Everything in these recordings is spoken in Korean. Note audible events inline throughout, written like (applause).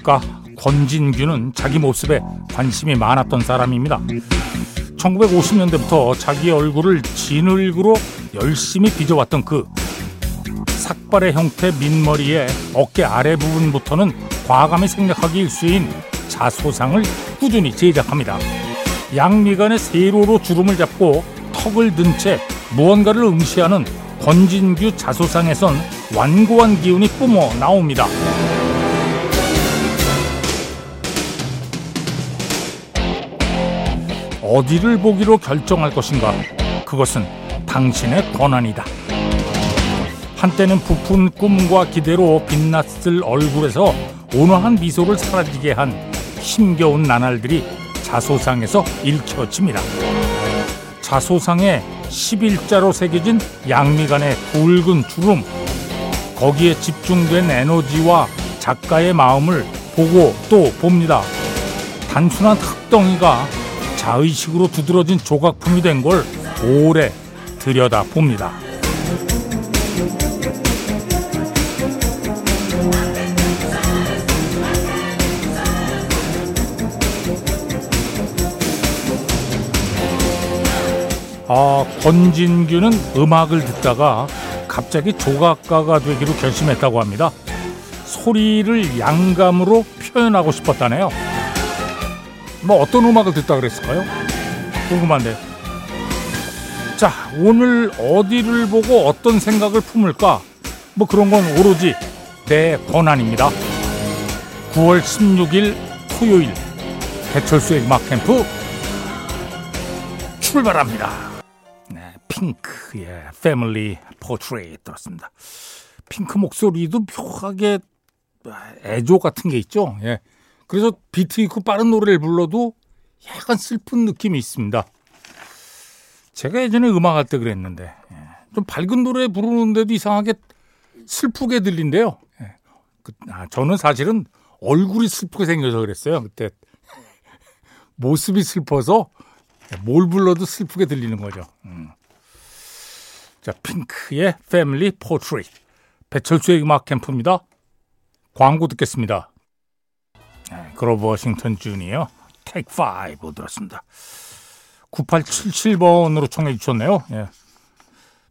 조각가 권진규는 자기 모습에 관심이 많았던 사람입니다. 1950년대부터 자기 얼굴을 진흙으로 열심히 빚어왔던 그 삭발의 형태 민머리에 어깨 아래 부분부터는 과감히 생략하기 일수인 자소상을 꾸준히 제작합니다. 양미간의 세로로 주름을 잡고 턱을 든 채 무언가를 응시하는 권진규 자소상에선 완고한 기운이 뿜어 나옵니다. 어디를 보기로 결정할 것인가? 그것은 당신의 권한이다. 한때는 부푼 꿈과 기대로 빛났을 얼굴에서 온화한 미소를 사라지게 한 힘겨운 나날들이 자소상에서 읽혀집니다. 자소상에 11자로 새겨진 양미간의 굵은 주름, 거기에 집중된 에너지와 작가의 마음을 보고 또 봅니다. 단순한 흙덩이가 자의식으로 두드러진 조각품이 된 걸 오래 들여다 봅니다. 아, 권진규는 음악을 듣다가 갑자기 조각가가 되기로 결심했다고 합니다. 소리를 양감으로 표현하고 싶었다네요. 뭐 어떤 음악을 듣다 그랬을까요? 궁금한데. 자, 오늘 어디를 보고 어떤 생각을 품을까? 뭐 그런 건 오로지 내 권한입니다. 9월 16일 토요일 배철수의 음악 캠프 출발합니다. 핑크의 Family Portrait 들었습니다. 핑크 목소리도 묘하게 애조 같은 게 있죠. 예. 그래서 비트 있고 빠른 노래를 불러도 약간 슬픈 느낌이 있습니다. 제가 예전에 음악할 때 그랬는데 예. 좀 밝은 노래 부르는데도 이상하게 슬프게 들린대요. 예. 그, 아, 저는 사실은 얼굴이 슬프게 생겨서 그랬어요. 그때 (laughs) 모습이 슬퍼서 뭘 불러도 슬프게 들리는 거죠. 음. 자, 핑크의 패밀리 포트레이 배철수의 음악 캠프입니다. 광고 듣겠습니다. 네, 그로브 워싱턴 주니어 테이크 5 들었습니다. 9877번으로 청해 주셨네요. 예.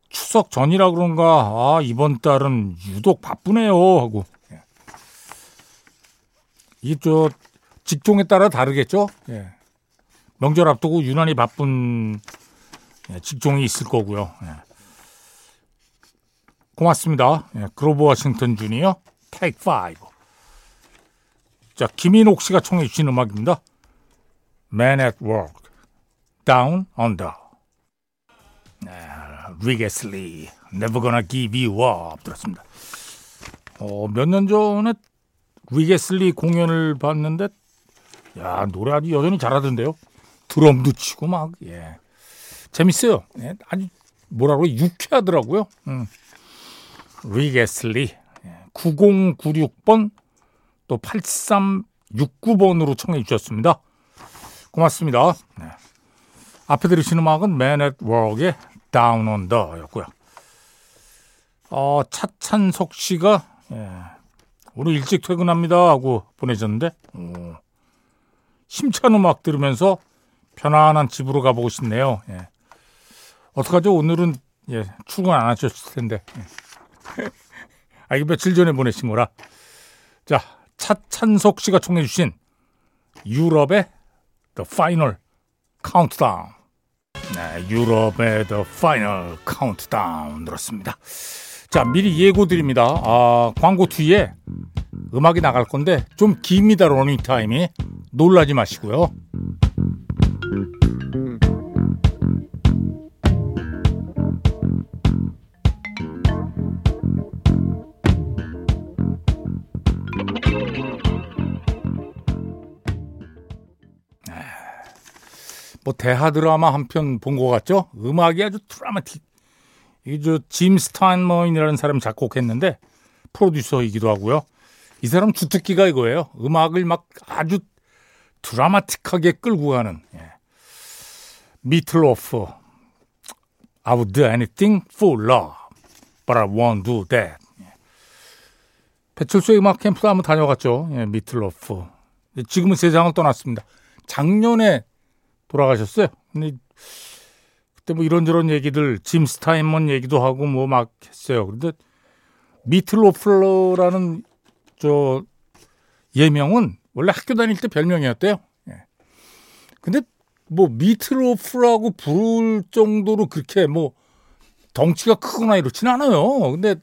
추석 전이라 그런가 아 이번 달은 유독 바쁘네요 하고 예. 이저 직종에 따라 다르겠죠. 예. 명절 앞두고 유난히 바쁜 예, 직종이 있을 거고요. 예. 고맙습니다. 예, 그로브 워싱턴 주니어 테이크 5. 자, 김인옥 씨가 청해 주신 음악입니다. Man at Work, Down Under. 네, 릭 애슬리, Never Gonna Give You Up 들었습니다. 어, 몇 년 전에 릭 애슬리 공연을 봤는데 야 노래 아주 여전히 잘하던데요. 드럼도 치고 막 예. 재밌어요. 예, 아주 뭐라고 유쾌하더라고요. 음. 릭 애슬리 9096번 또 8369번으로 청해 주셨습니다. 고맙습니다. 네. 앞에 들으신 음악은 Man at Work의 Down Under였고요. 어, 차찬석 씨가 예, 오늘 일찍 퇴근합니다 하고 보내셨는데 오, 심찬 음악 들으면서 편안한 집으로 가보고 싶네요. 예. 어떡하죠? 오늘은 예, 출근 안 하셨을 텐데. 예. (laughs) 아, 이게 며칠 전에 보내신 거라. 자, 차찬석 씨가 청해 주신 유럽의 The Final Countdown. 네, 유럽의 The Final Countdown 들었습니다. 자, 미리 예고 드립니다. 아, 광고 뒤에 음악이 나갈 건데 좀 깁니다, 러닝 타임이. 놀라지 마시고요. 뭐 대하 드라마 한 편 본 것 같죠? 음악이 아주 드라마틱. 이 저 짐 스타인먼이라는 사람이 작곡했는데 프로듀서이기도 하고요. 이 사람 주특기가 이거예요. 음악을 막 아주 드라마틱하게 끌고 가는. 예. 미트 로프. I would do anything for love, but I won't do that. 배철수의 음악 캠프도 한번 다녀갔죠. 예, 미트 로프. 지금은 세상을 떠났습니다. 작년에 돌아가셨어요. 근데 그때 뭐 이런저런 얘기들, 짐 스타인먼 얘기도 하고 뭐 막 했어요. 그런데 미틀로플러라는 저 예명은 원래 학교 다닐 때 별명이었대요. 예. 근데 뭐 미트로프라고 부를 정도로 그렇게 뭐 덩치가 크거나 이렇지는 않아요. 근데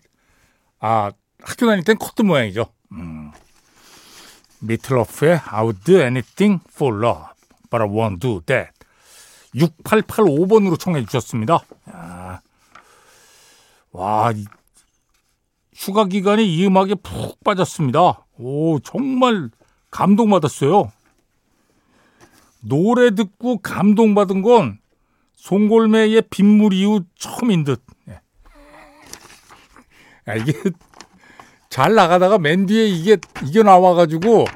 아 학교 다닐 땐 컸던 모양이죠. 음. 미트로프의 I would do anything for love, but I won't do that. 6885번으로 청해 주셨습니다. 야. 와, 휴가 기간에 이 음악에 푹 빠졌습니다. 오, 정말 감동받았어요. 노래 듣고 감동받은 건 송골매의 빗물 이후 처음인 듯. 예. 아, 이게 (laughs) 잘 나가다가 맨 뒤에 이게 이게 나와가지고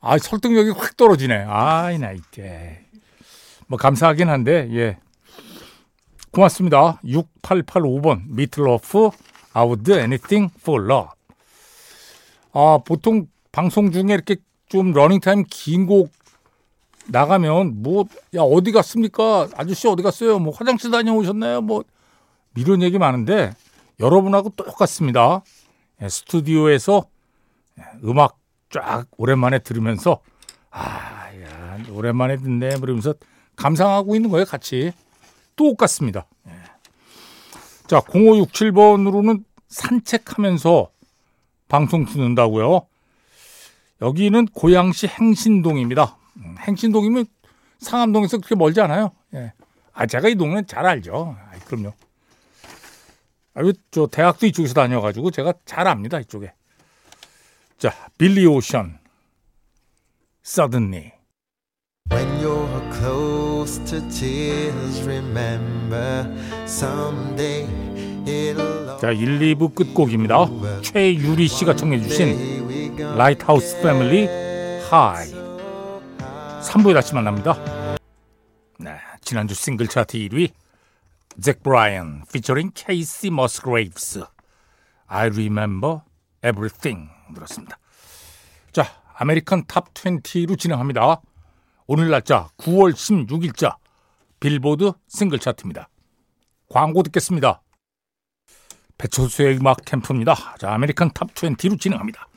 아 설득력이 확 떨어지네. 아 이 나 이게 뭐 감사하긴 한데 예 고맙습니다. 6885번 미틀러프 I would do anything for love. 아 보통 방송 중에 이렇게 좀 러닝타임 긴 곡 나가면 뭐 야 어디 갔습니까 아저씨 어디 갔어요 뭐 화장실 다녀오셨나요 뭐 이런 얘기 많은데 여러분하고 똑같습니다 예, 스튜디오에서 예, 음악 쫙 오랜만에 들으면서 아 야 오랜만에 듣네 그러면서 감상하고 있는 거예요 같이 똑같습니다 예. 자 0567번으로는 산책하면서 방송 듣는다고요 여기는 고양시 행신동입니다. 음, 행신동이면 상암동에서 그렇게 멀지 않아요. 예. 아, 제가 이 동네 잘 알죠. 아, 그럼요. 아, 저 대학도 이쪽에서 다녀가지고 제가 잘 압니다. 이쪽에. 자, 빌리 오션. Suddenly. When you're close to tears, remember someday it'll 자, 1, 2부 끝곡입니다. 최유리 씨가 청해 주신 라이트하우스 패밀리 High 3부에 다시 만납니다. 네, 지난주 싱글 차트 1위 잭 브라이언 피처링 케이시 머스그레이브스 I Remember Everything 들었습니다. 자, American Top 20로 진행합니다. 오늘 날짜 9월 16일자 빌보드 싱글 차트입니다. 광고 듣겠습니다. 배철수의 음악 캠프입니다. 자, American Top 20로 진행합니다.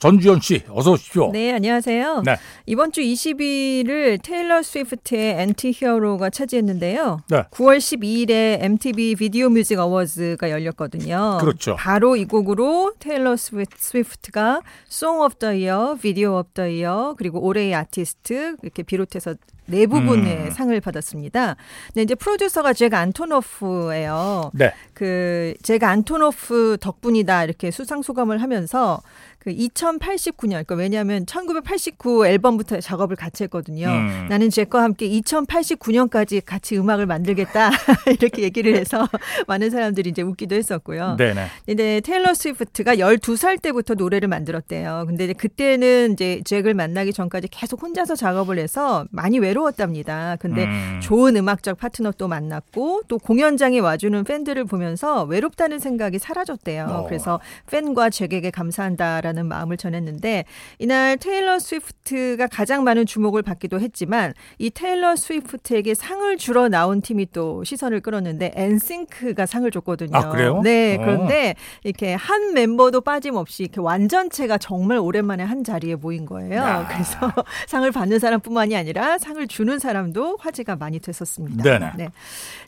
전주현 씨, 어서 오십시오. 네, 안녕하세요. 네. 이번 주 20위를 테일러 스위프트의 Anti-Hero가 차지했는데요. 네. 9월 12일에 MTV Video Music Awards가 열렸거든요. 그렇죠. 바로 이 곡으로 테일러 스위프트가 Song of the Year, Video of the Year, 그리고 올해의 아티스트 이렇게 비롯해서 네 부분의 음. 상을 받았습니다. 네, 이제 프로듀서가 제가 안토노프예요. 네. 그 제가 안토노프 덕분이다 이렇게 수상 소감을 하면서 그 2089년, 그러니까 왜냐하면 1989 앨범부터 작업을 같이 했거든요. 음. 나는 잭과 함께 2089년까지 같이 음악을 만들겠다 (laughs) 이렇게 얘기를 해서 (laughs) 많은 사람들이 이제 웃기도 했었고요. 네네. 근데 테일러 스위프트가 12살 때부터 노래를 만들었대요. 근데 이제 그때는 이제 잭을 만나기 전까지 계속 혼자서 작업을 해서 많이 외로웠답니다. 근데 음. 좋은 음악적 파트너 또 만났고 또 공연장에 와주는 팬들을 보면서 외롭다는 생각이 사라졌대요. 어. 그래서 팬과 잭에게 감사한 다. 라는 마음을 전했는데 이날 테일러 스위프트가 가장 많은 주목을 받기도 했지만 이 테일러 스위프트에게 상을 주러 나온 팀이 또 시선을 끌었는데 엔싱크가 상을 줬거든요. 아, 그래요? 네. 어. 그런데 이렇게 한 멤버도 빠짐없이 이렇게 완전체가 정말 오랜만에 한 자리에 모인 거예요. 야. 그래서 (laughs) 상을 받는 사람뿐만이 아니라 상을 주는 사람도 화제가 많이 됐었습니다. 네네. 네.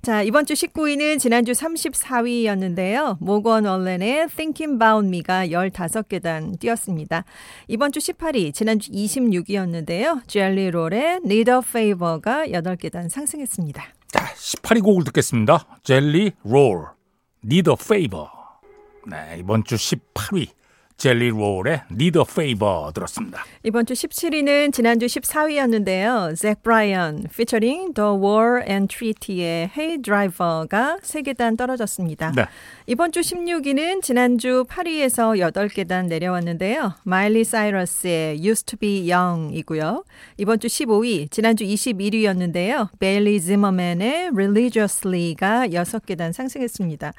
자, 이번 주 19위는 지난주 34위였는데요. 모건 얼렌의 Thinking About Me가 15계단 뛰었습니다. 이번 주 18위, 지난주 26위였는데요. 젤리 롤의 a Favor가 8계단 상승했습니다. 자, 18위 곡을 듣겠습니다. 젤리 롤, a Favor. 네, 이번 주 18위. 젤리 롤의 Need a Favor 들었습니다. 이번 주 17위는 지난주 14위였는데요. 잭 브라이언 피처링 The War and Treaty의 Hey Driver가 3계단 떨어졌습니다. 네. 이번 주 16위는 지난주 8위에서 8계단 내려왔는데요. 마일리 사이러스의 Used to be Young이고요. 이번 주 15위, 지난주 21위였는데요. 베일리 지머맨의 Religiously가 6계단 상승했습니다.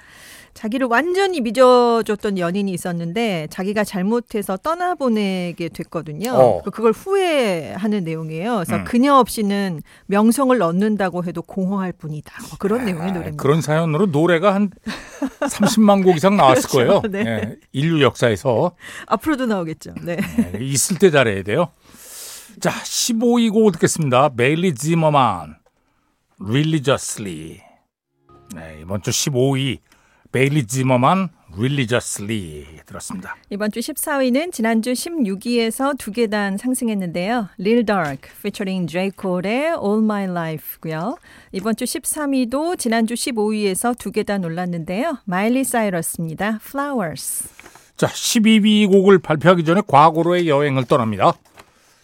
자기를 완전히 믿어줬던 연인이 있었는데 자기 자기가 잘못해서 떠나보내게 됐거든요. 어. 그걸 후회하는 내용이에요. 그래서 음. 그녀 없이는 명성을 얻는다고 해도 공허할 뿐이다. 뭐 그런 내용의 아, 노래입니다. 그런 사연으로 노래가 한 30만 곡 이상 나왔을 (laughs) 그렇죠. 거예요. 네. 예, 인류 역사에서 앞으로도 나오겠죠. 네. 예, 있을 때 잘해야 돼요. 자, 15위 곡 듣겠습니다. 베일리 지머만, Religiously. 네, 이번 주 15위 베일리 지머만, Religiously 들었습니다. 이번 주 14위는 지난주 16위에서 두 계단 상승했는데요. Lil Durk featuring J. Cole의 All My Life고요. 이번 주 13위도 지난주 15위에서 두 계단 올랐는데요. 마일리 사이러스입니다. Flowers. 자, 12위 곡을 발표하기 전에 과거로의 여행을 떠납니다.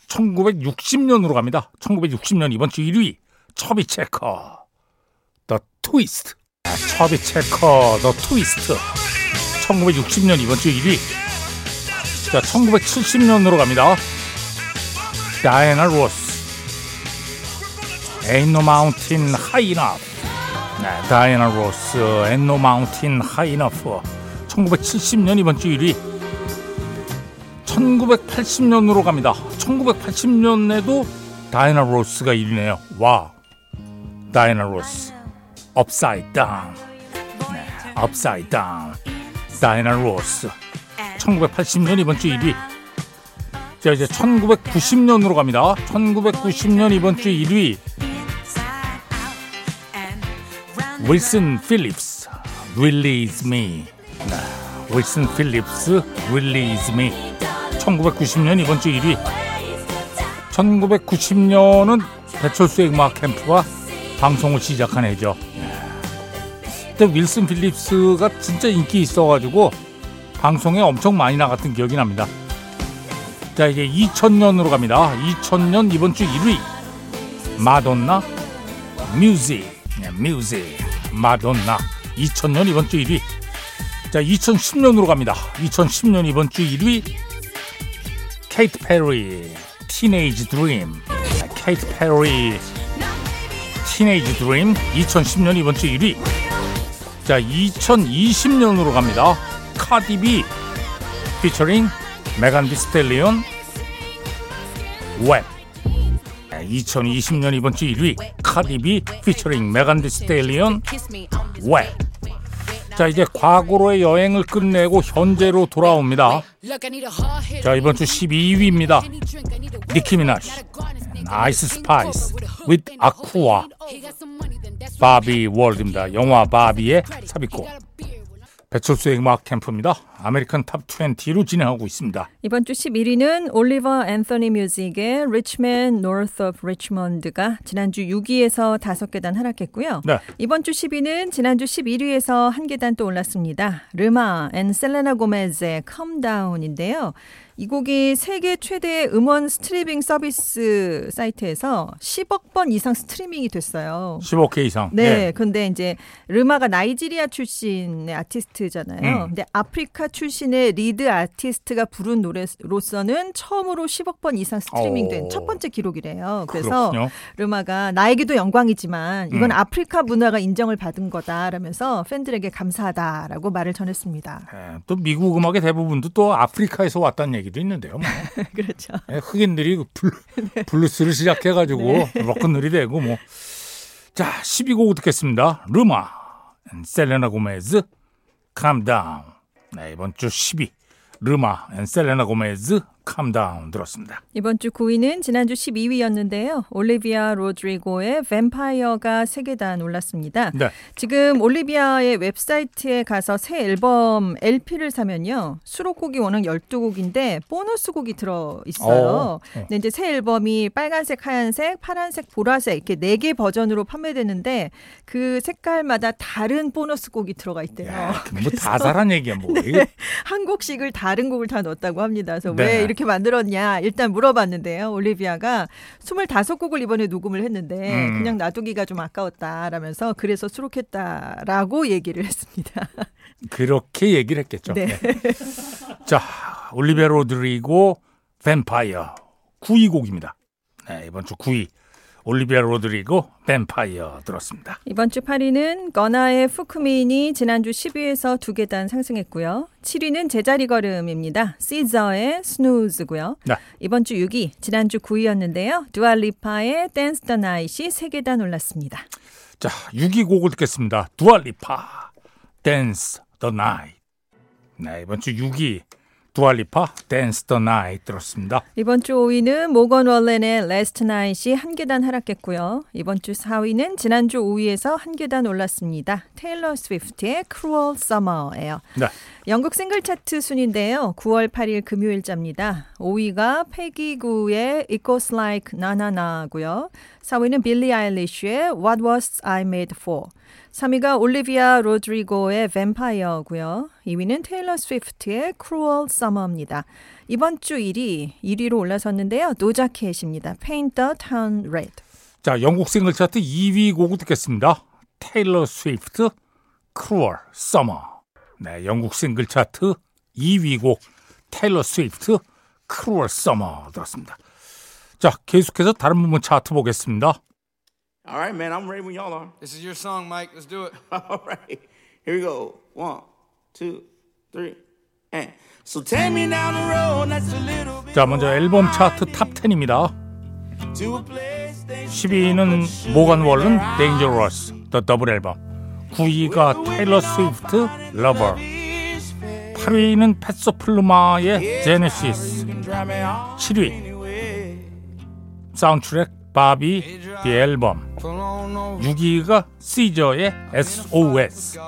1960년으로 갑니다. 1960년 이번 주 1위 처비 체커 The Twist. 아, 처비 체커 The Twist. 1960년 이번 주 1위. 자, 1970년으로 갑니다. 다이애나 로스. Ain't no mountain high enough. 네, 다이애나 로스. Ain't no mountain high enough. 1970년 이번 주 1위. 1980년으로 갑니다. 1980년에도 다이나 로스가 1위네요. 와. 다이나 로스. Upside Down. 네, Upside Down. 다이나 로스. 1980년 이번 주 1위. 자, 이제 1990년으로 갑니다. 1990년 이번 주 1위. 윌슨 필립스. Release me. 네, 윌슨 필립스. Release me. 1990년 이번 주 1위. 1990년은 배철수의 음악 캠프가 방송을 시작한 해죠. 그때 윌슨 필립스가 진짜 인기 있어가지고 방송에 엄청 많이 나갔던 기억이 납니다. 자 이제 2000년으로 갑니다. 2000년 이번 주 1위. 마돈나 Music. 네, Music. 마돈나. 2000년 이번 주 1위. 자 2010년으로 갑니다. 2010년 이번 주 1위. 케이트 페리 Teenage Dream 케이트 페리 Teenage Dream 2010년 이번 주 1위 자 2020년으로 갑니다. 카디비 피처링 메간 더 스탤리언 WAP 2020년 이번 주 1위 카디비 피처링 메간 더 스탤리언 WAP 자 이제 과거로의 여행을 끝내고 현재로 돌아옵니다. 자 이번 주 12위입니다. 니키 미나즈 아이스 스파이스 with 아쿠아 Barbie World입니다. 영화 바비의 삽입곡. 배철수의 음악 캠프입니다 American Top 20로 진행하고 있습니다 이번 주 11위는 올리버 앤서니 뮤직의 Rich Men North of Richmond가 지난주 6위에서 5계단 하락했고요. 네. 이번 주 10위는 지난주 11위에서 한 계단 또 올랐습니다. 레마 and 셀레나 고메즈의 Calm Down인데요. 이 곡이 세계 최대 음원 스트리밍 서비스 사이트에서 10억 번 이상 스트리밍이 됐어요. 10억 회 이상 네, 예. 근데 이제 레마가 나이지리아 출신의 아티스트잖아요. 음. 근데 아프리카 출신의 리드 아티스트가 부른 노래로서는 처음으로 10억 번 이상 스트리밍된 오. 첫 번째 기록이래요. 그래서 그렇군요. 레마가 나에게도 영광이지만 이건 음. 아프리카 문화가 인정을 받은 거다라면서 팬들에게 감사하다라고 말을 전했습니다. 예, 또 미국 음악의 대부분도 또 아프리카에서 왔다는 얘기도 있는데요. 뭐. (laughs) 그렇죠. 예, 흑인들이 그 블, 네. 블루스를 시작해가지고 (laughs) 록큰롤이 되고 뭐. 자, 10위 곡 듣겠습니다. 레마, and 셀레나 고메즈, Calm Down. 네, 이번 주 10위. 레마, and 셀레나 고메즈, Down 들었습니다. 이번 주 9위는 지난주 12위였는데요. 올리비아 로드리고의 Vampire가 세 계단 올랐습니다. 네. 지금 올리비아의 웹사이트에 가서 새 앨범 LP를 사면요. 수록곡이 워낙 12곡인데 보너스 곡이 들어 있어요. 어, 어. 근데 이제 새 앨범이 빨간색, 하얀색, 파란색, 보라색 이렇게 네개 버전으로 판매되는데 그 색깔마다 다른 보너스 곡이 들어가 있대요. 야, 뭐 다살한 얘기야, 뭐. 이게 (laughs) 한 곡씩을 다른 곡을 다 넣었다고 합니다. 그래서 네. 왜 이렇게 만들었냐 일단 물어봤는데요. 올리비아가 25곡을 이번에 녹음을 했는데 음. 그냥 놔두기가 좀 아까웠다라면서 그래서 수록했다라고 얘기를 했습니다. (laughs) 그렇게 얘기를 했겠죠. 네. 예. 자, 올리비아 로드리고 뱀파이어 9위 곡입니다. 네, 이번 주 9위. 올리비아 로드리고 뱀파이어 들었습니다. 이번 주 8위는 거나의 Fukumean이 지난주 10위에서 두 계단 상승했고요. 7위는 제자리 걸음입니다. 시저의 Snooze고요. 네. 이번 주 6위, 지난주 9위였는데요. 두아 리파의 Dance the Night이 세 계단 올랐습니다. 자, 6위 곡을 듣겠습니다. 두아 리파, Dance the Night. 네, 이번 주 6위 두아 리파, Dance the Night 들었습니다. 이번 주 5위는 모건 월렌의 Last Night이 한 계단 하락했고요. 이번 주 4위는 지난주 5위에서 한 계단 올랐습니다. 테일러 스위프트의 Cruel Summer예요. 네. 영국 싱글 차트 순인데요. 9월 8일 금요일자입니다. 5위가 페기 구의 It Goes Like Na Na Na고요. 4위는 빌리 아일리쉬의 What Was I Made For. 3위가 올리비아 로드리고의 Vampire고요. 2위는 테일러 스위프트의 Cruel Summer입니다. 이번 주 1위, 1위로 올라섰는데요. 도자 캣입니다. Paint the Town Red. 자, 영국 싱글 차트 2위 곡을 듣겠습니다. 테일러 스위프트, Cruel Summer. 네, 영국 싱글 차트 2위 곡 테일러 스위프트, Cruel Summer 들었습니다. 자, 계속해서 다른 부분 차트 보겠습니다. All right, man, I'm ready when y'all are. This is your song, Mike. Let's do it. All right, here we go. One, two, three, and so take me down the road that's a little bit 자, 먼저 앨범 차트 탑 10입니다. to a place they 10위는 모건 월른 Dangerous 더 더블 앨범 9위가 테일러 스위프트 Lover 8위는 펫소플루마의 Genesis drive me on 7위 anyway. 사운드트랙 바비 The 앨범 Pull on over. 6위가 시저의 SOS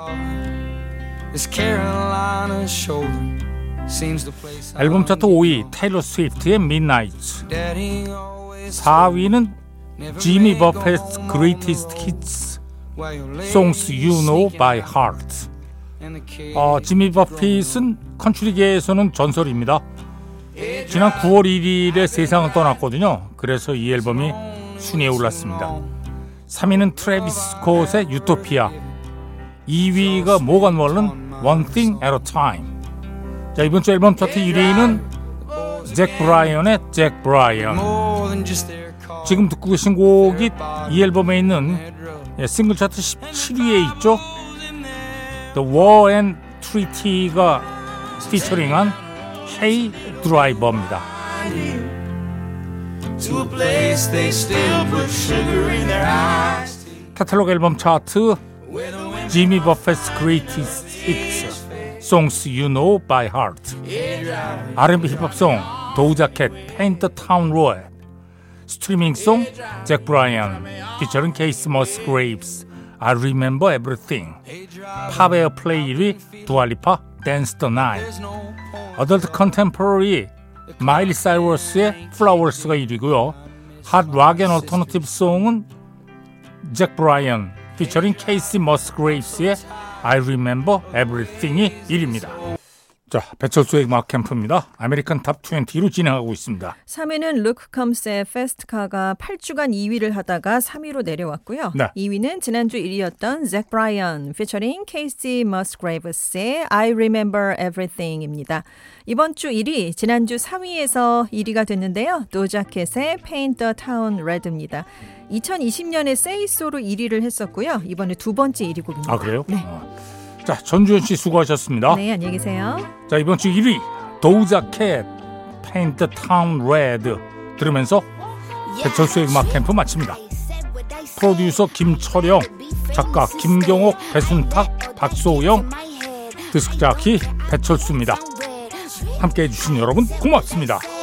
앨범 차트 5위 테일러 스위프트의 Midnight Daddy always 4위는 never 지미 home Greatest Hits Songs You Know by Heart. 어, 지미 버핏은 컨츄리계에서는 전설입니다. 지난 9월 1일에 세상을 떠났거든요. 그래서 이 앨범이 순위에 올랐습니다. 3위는 트래비스 스콧의 Utopia 2위가 모건 월렌 One Thing at a Time 자 이번 주 앨범 차트 1위는 잭 브라이언의 잭 브라이언. 지금 듣고 계신 곡이 이 앨범에 있는 예, 싱글 차트 17위에 있죠 The War and Treaty가 피처링한 Hey Driver입니다 To a place they still put sugar in their eyes. 카탈로그 앨범 차트 지미 버펫's Greatest Hits Songs You Know by Heart R&B 힙합송 도우자켓 Paint the Town Red Streaming Song 잭 브라이언 피처링 케이스 머스 그레이브스 I Remember Everything Pop Airplay 1위 두아 리파 Dance the Night Adult Contemporary 마일리 사이러스의 Flowers가 1위고요 Hot Rock and Alternative Song은 잭 브라이언 피처링 케이시 머스그레이브스의 I Remember Everything이 1위입니다. 자, 배철수의 음악 캠프입니다. American Top 20로 진행하고 있습니다. 3위는 루크 컴스의 Fast Car가 8주간 2위를 하다가 3위로 내려왔고요. 네. 2위는 지난주 1위였던 잭 브라이언 피처링 케이시 머스그레이브스의 I Remember Everything입니다. 이번 주 1위, 지난주 3위에서 1위가 됐는데요. 도자 캣의 Paint the Town Red입니다. 2020년에 세이소로 1위를 했었고요. 이번에 두 번째 1위 곡입니다. 아, 그래요? 어. 자, 전주현 씨 수고하셨습니다. 네, 안녕히 계세요. 자, 이번 주 1위 도우자켓 Paint the Town Red 들으면서 배철수의 음악 캠프 마칩니다. 프로듀서 김철영, 작가 김경옥, 배순탁, 박소영, 디스크자키 배철수입니다. 함께해 주신 여러분 고맙습니다.